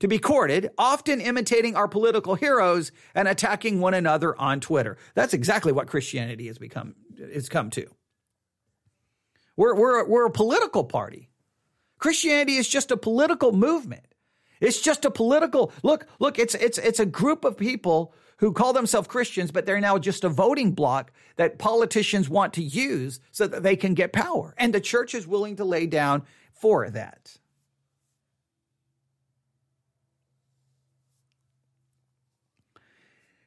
S2: to be courted, often imitating our political heroes and attacking one another on Twitter. That's exactly what Christianity has become has come to. We're, we're, we're a political party. Christianity is just a political movement. It's just a political look. Look, it's it's it's a group of people who call themselves Christians, but they're now just a voting block that politicians want to use so that they can get power, and the church is willing to lay down for that.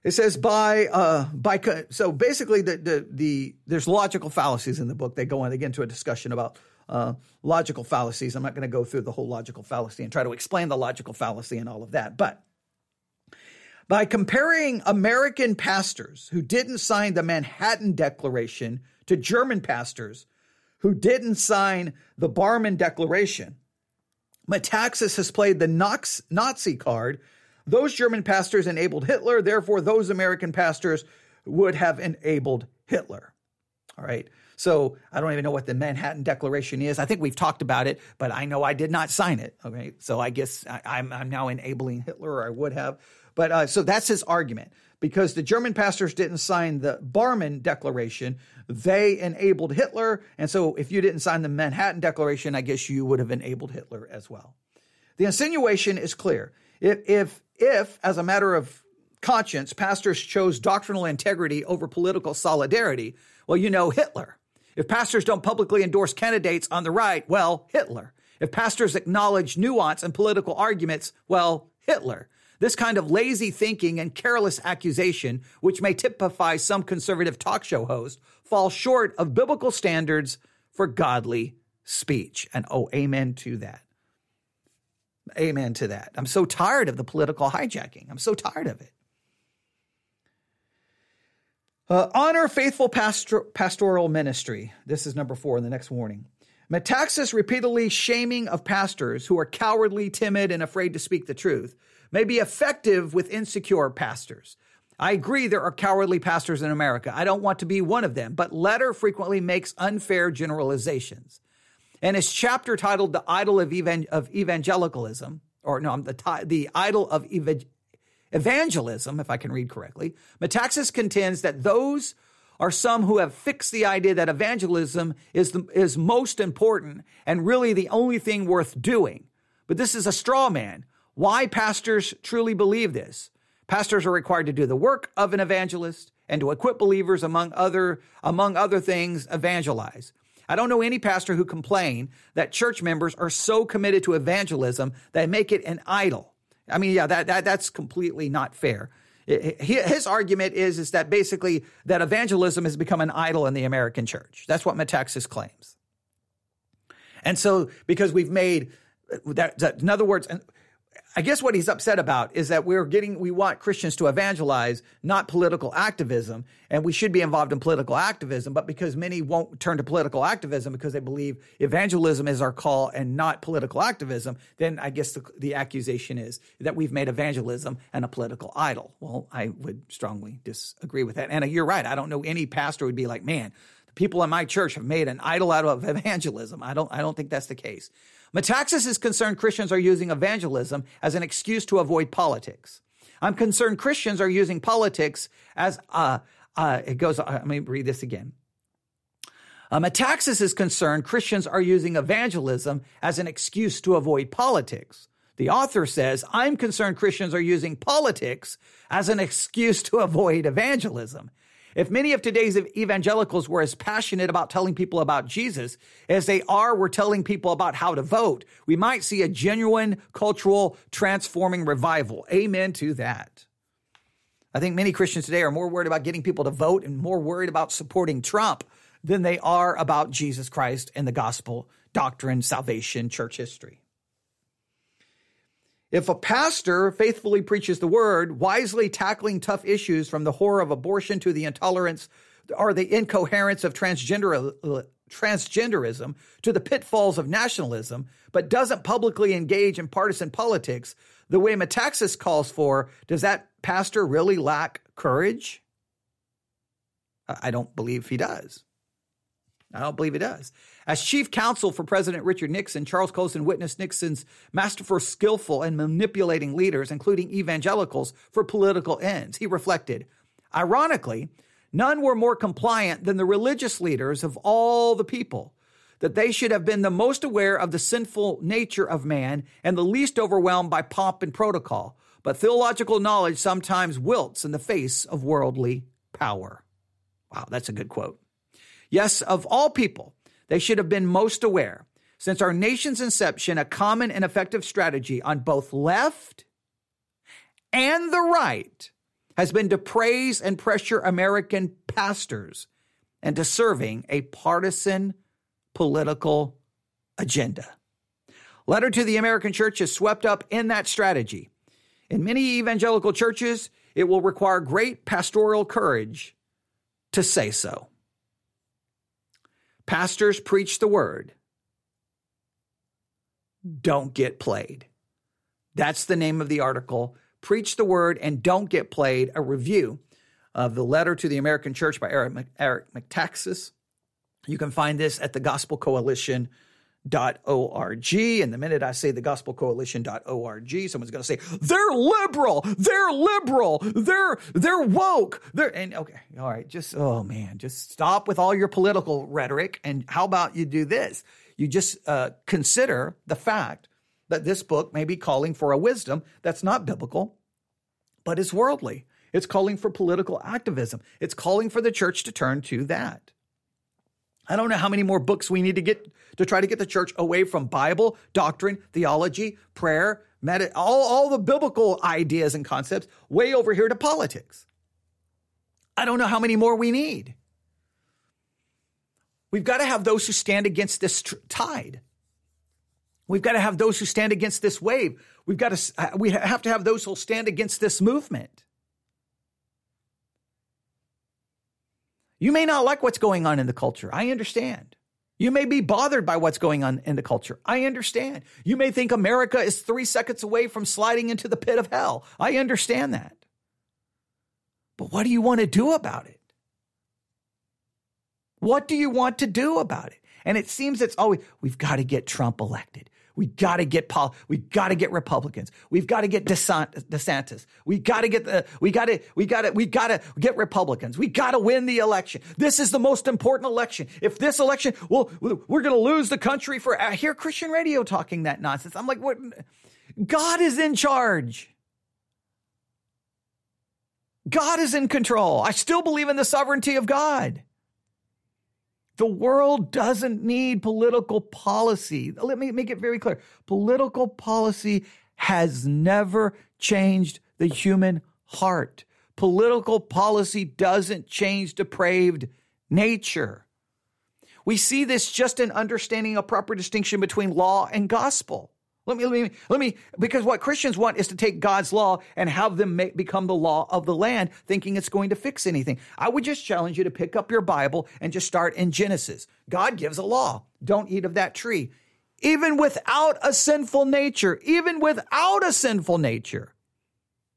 S2: It says by uh, by so basically the, the the there's logical fallacies in the book. They go on get into a discussion about uh, logical fallacies. I'm not going to go through the whole logical fallacy and try to explain the logical fallacy and all of that, but by comparing American pastors who didn't sign the Manhattan Declaration to German pastors who didn't sign the Barmen Declaration, Metaxas has played the Nazi card those German pastors enabled Hitler, therefore, those American pastors would have enabled Hitler. All right. So I don't even know what the Manhattan Declaration is. I think we've talked about it, but I know I did not sign it. Okay. So I guess I, am I'm, I'm now enabling Hitler, or I would have. But uh, so that's his argument. Because the German pastors didn't sign the Barmen Declaration, they enabled Hitler. And so if you didn't sign the Manhattan Declaration, I guess you would have enabled Hitler as well. The insinuation is clear. If, if if, as a matter of conscience, pastors chose doctrinal integrity over political solidarity, well, you know Hitler. If pastors don't publicly endorse candidates on the right, well, Hitler. If pastors acknowledge nuance and political arguments, well, Hitler. This kind of lazy thinking and careless accusation, which may typify some conservative talk show host, falls short of biblical standards for godly speech. And oh, amen to that. Amen to that. I'm so tired of the political hijacking. I'm so tired of it. Uh, honor faithful pastor- pastoral ministry. This is number four in the next warning. Metaxas repeatedly shaming of pastors who are cowardly, timid, and afraid to speak the truth may be effective with insecure pastors. I agree there are cowardly pastors in America. I don't want to be one of them, but letter frequently makes unfair generalizations and his chapter titled "The Idol of, of Evangelicalism," or no, the the idol of evangelism, if I can read correctly. Metaxas contends that those are some who have fixed the idea that evangelism is the, is most important and really the only thing worth doing. But this is a straw man. Why pastors truly believe this? Pastors are required to do the work of an evangelist and to equip believers among other among other things evangelize. I don't know any pastor who complain that church members are so committed to evangelism that make it an idol. I mean, yeah, that, that that's completely not fair. His argument is, is that basically that evangelism has become an idol in the American church. That's what Metaxas claims. And so, because we've made that, that in other words, I guess what he's upset about is that we're getting, we want Christians to evangelize, not political activism. And we should be involved in political activism. But because many won't turn to political activism because they believe evangelism is our call and not political activism, then I guess the, the accusation is that we've made evangelism and a political idol. Well, I would strongly disagree with that. And you're right. I don't know any pastor would be like, man, the people in my church have made an idol out of evangelism. I don't, I don't think that's the case. Metaxas is concerned Christians are using evangelism as an excuse to avoid politics. I'm concerned Christians are using politics as, uh, uh, it goes, uh, let me read this again. Um, Metaxas is concerned Christians are using evangelism as an excuse to avoid politics. The author says, I'm concerned Christians are using politics as an excuse to avoid evangelism. If many of today's evangelicals were as passionate about telling people about Jesus as they are were telling people about how to vote, we might see a genuine cultural transforming revival. Amen to that. I think many Christians today are more worried about getting people to vote and more worried about supporting Trump than they are about Jesus Christ and the gospel, doctrine, salvation, church history. If a pastor faithfully preaches the word, wisely tackling tough issues from the horror of abortion to the intolerance or the incoherence of transgender, transgenderism to the pitfalls of nationalism, but doesn't publicly engage in partisan politics the way Metaxas calls for, does that pastor really lack courage? I don't believe he does. I don't believe it does. As chief counsel for President Richard Nixon, Charles Colson witnessed Nixon's masterful, skillful, and manipulating leaders, including evangelicals, for political ends. He reflected, ironically, none were more compliant than the religious leaders of all the people, that they should have been the most aware of the sinful nature of man and the least overwhelmed by pomp and protocol. But theological knowledge sometimes wilts in the face of worldly power. Wow, that's a good quote. Yes, of all people, they should have been most aware. Since our nation's inception, a common and effective strategy on both left and the right has been to praise and pressure American pastors into serving a partisan political agenda. Letter to the American church is swept up in that strategy. In many evangelical churches, it will require great pastoral courage to say so. Pastors preach the word. Don't get played. That's the name of the article. Preach the word and don't get played. A review of the letter to the American Church by Eric, Eric Metaxas. You can find this at the Gospel Coalition org. And the minute I say the gospel coalition.org, someone's going to say, they're liberal, they're liberal, they're, they're woke. They're, and okay, all right, just, oh man, just stop with all your political rhetoric. And how about you do this? You just uh, consider the fact that this book may be calling for a wisdom that's not biblical, but is worldly. It's calling for political activism. It's calling for the church to turn to that. I don't know how many more books we need to get to try to get the church away from Bible, doctrine, theology, prayer, all, all the biblical ideas and concepts way over here to politics. I don't know how many more we need. We've got to have those who stand against this tr- tide. We've got to have those who stand against this wave. We've got to we have to have those who'll stand against this movement. You may not like what's going on in the culture. I understand. You may be bothered by what's going on in the culture. I understand. You may think America is three seconds away from sliding into the pit of hell. I understand that. But what do you want to do about it? What do you want to do about it? And it seems it's always, we've got to get Trump elected. We got to get Paul. We got to get Republicans. We've got to get DeSantis. We got to get the. We got to. We got to. We got to get Republicans. We got to win the election. This is the most important election. If this election, well, we're going to lose the country for. I hear Christian radio talking that nonsense. I'm like, what? God is in charge. God is in control. I still believe in the sovereignty of God. The world doesn't need political policy. Let me make it very clear. Political policy has never changed the human heart. Political policy doesn't change depraved nature. We see this just in understanding a proper distinction between law and gospel. Let me, let me, let me, because what Christians want is to take God's law and have them make, become the law of the land, thinking it's going to fix anything. I would just challenge you to pick up your Bible and just start in Genesis. God gives a law. Don't eat of that tree. Even without a sinful nature, even without a sinful nature,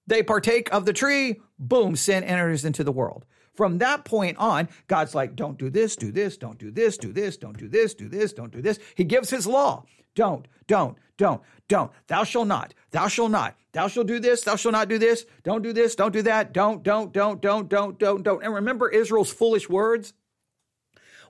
S2: they partake of the tree. Boom, sin enters into the world. From that point on, God's like, don't do this, do this, don't do this, do this, don't do this, do this, don't do this. He gives his law. Don't, don't, don't, don't. Thou shalt not, thou shalt not, thou shalt do this, thou shalt not do this, don't do this, don't do that, don't, don't, don't, don't, don't, don't, don't. And remember Israel's foolish words?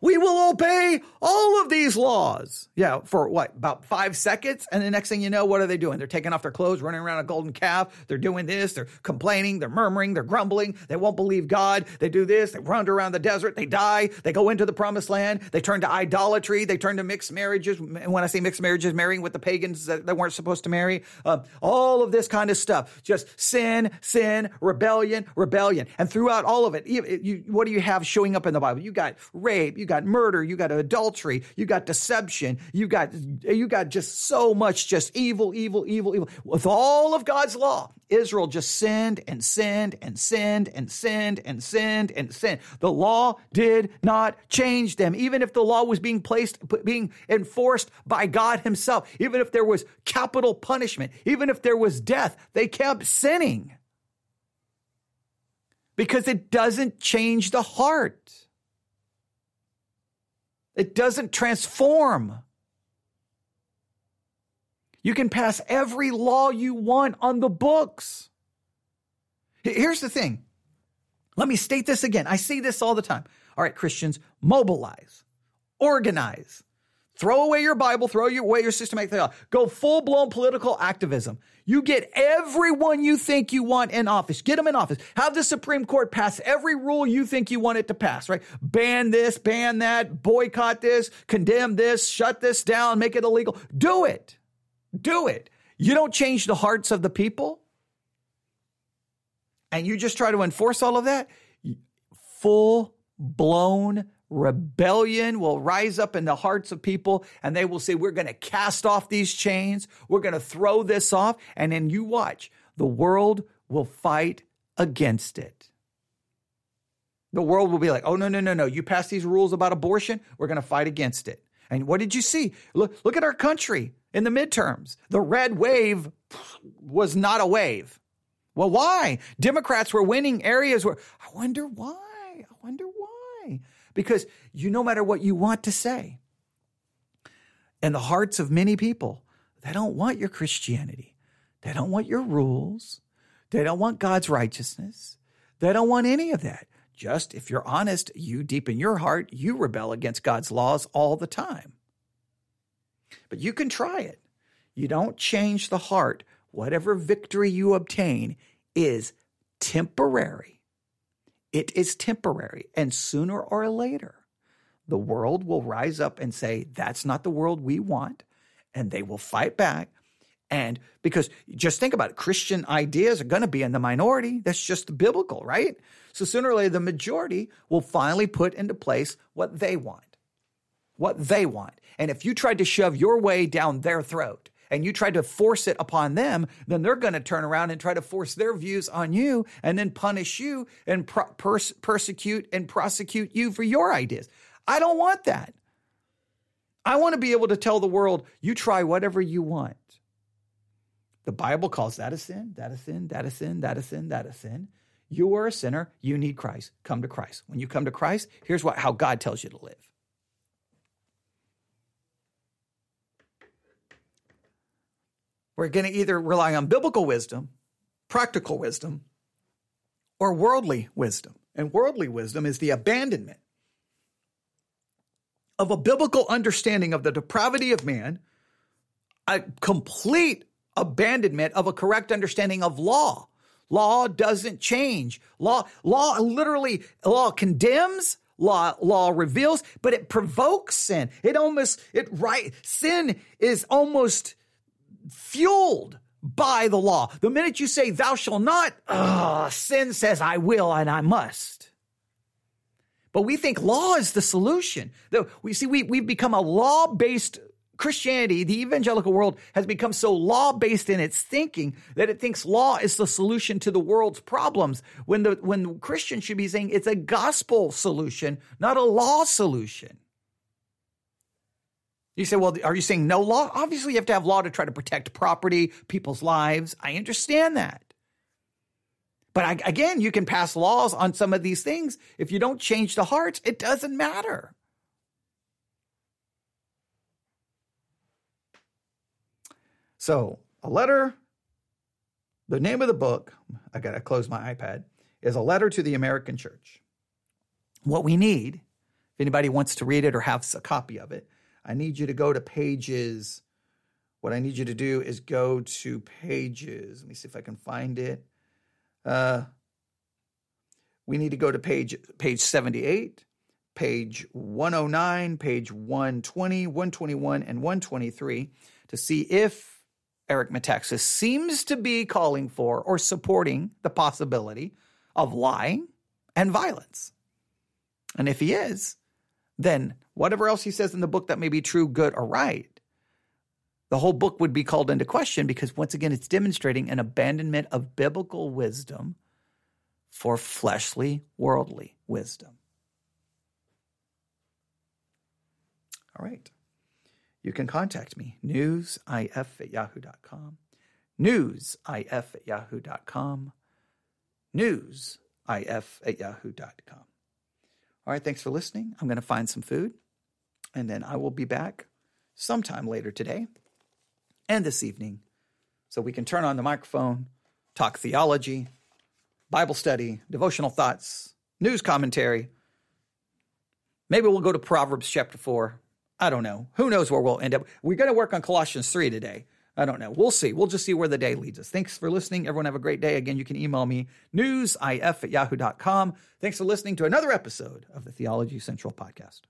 S2: We will obey all of these laws. Yeah, for what, about five seconds? And the next thing you know, what are they doing? They're taking off their clothes, running around a golden calf. They're doing this. They're complaining. They're murmuring. They're grumbling. They won't believe God. They do this. They wander around the desert. They die. They go into the promised land. They turn to idolatry. They turn to mixed marriages. And when I say mixed marriages, marrying with the pagans that they weren't supposed to marry. Um, all of this kind of stuff. Just sin, sin, rebellion, rebellion. And throughout all of it, you, you, what do you have showing up in the Bible? You got rape. You got murder, you got adultery, you got deception, you got you got just so much just evil, evil, evil, evil. With all of God's law, Israel just sinned and sinned and sinned and sinned and sinned and sinned. The law did not change them, even if the law was being placed, being enforced by God Himself, even if there was capital punishment, even if there was death, they kept sinning because it doesn't change the heart. It doesn't transform. You can pass every law you want on the books. Here's the thing. Let me state this again. I see this all the time. All right, Christians, mobilize, organize, throw away your Bible, throw away your systematic theology, go full blown political activism. You get everyone you think you want in office. Get them in office. Have the Supreme Court pass every rule you think you want it to pass, right? Ban this, ban that, boycott this, condemn this, shut this down, make it illegal. Do it. Do it. You don't change the hearts of the people and you just try to enforce all of that. Full blown rebellion will rise up in the hearts of people and they will say, We're going to cast off these chains. We're going to throw this off. And then you watch, the world will fight against it. The world will be like, Oh, no, no, no, no. You pass these rules about abortion. We're going to fight against it. And what did you see? Look, look at our country in the midterms. The red wave was not a wave. Well, why? Democrats were winning areas where I wonder why. I wonder why. Because you, no matter what you want to say, in the hearts of many people, they don't want your Christianity. They don't want your rules. They don't want God's righteousness. They don't want any of that. Just if you're honest, you deep in your heart, you rebel against God's laws all the time. But you can try it. You don't change the heart. Whatever victory you obtain is temporary. It is temporary. And sooner or later, the world will rise up and say, that's not the world we want. And they will fight back. And because just think about it, Christian ideas are going to be in the minority. That's just biblical, right? So sooner or later, the majority will finally put into place what they want. What they want. And if you tried to shove your way down their throat and you tried to force it upon them, then they're going to turn around and try to force their views on you and then punish you and pro- pers- persecute and prosecute you for your ideas. I don't want that. I want to be able to tell the world, you try whatever you want. The Bible calls that a sin, that a sin, that a sin, that a sin, that a sin. You are a sinner. You need Christ. Come to Christ. When you come to Christ, here's what, how God tells you to live. We're going to either rely on biblical wisdom, practical wisdom, or worldly wisdom. And worldly wisdom is the abandonment of a biblical understanding of the depravity of man, a complete abandonment of a correct understanding of law. Law doesn't change. Law, law literally, law condemns, law, law reveals, but it provokes sin. It almost, it right, sin is almost fueled by the law. The minute you say, thou shalt not, uh, sin says, I will and I must. But we think law is the solution. We see, we, we've become a law based Christianity, the evangelical world has become so law based in its thinking that it thinks law is the solution to the world's problems when the when Christians should be saying it's a gospel solution, not a law solution. You say, well, are you saying no law? Obviously, you have to have law to try to protect property, people's lives. I understand that. But I, again, you can pass laws on some of these things. If you don't change the hearts, it doesn't matter. So, a letter, the name of the book, I got to close my iPad, is A Letter to the American Church. What we need, if anybody wants to read it or has a copy of it, I need you to go to pages. What I need you to do is go to pages. Let me see if I can find it. Uh, we need to go to page page 78, page 109, page 120, 121, and 123 to see if Eric Metaxas seems to be calling for or supporting the possibility of lying and violence. And if he is, then whatever else he says in the book that may be true, good, or right, the whole book would be called into question because once again, it's demonstrating an abandonment of biblical wisdom for fleshly, worldly wisdom. All right. You can contact me, newsif at yahoo.com, newsif at yahoo.com, newsif at yahoo.com. All right, thanks for listening. I'm going to find some food. And then I will be back sometime later today and this evening so we can turn on the microphone, talk theology, Bible study, devotional thoughts, news commentary. Maybe we'll go to Proverbs chapter 4. I don't know. Who knows where we'll end up? We're going to work on Colossians 3 today. I don't know. We'll see. We'll just see where the day leads us. Thanks for listening. Everyone have a great day. Again, you can email me newsif at yahoo.com. Thanks for listening to another episode of the Theology Central podcast.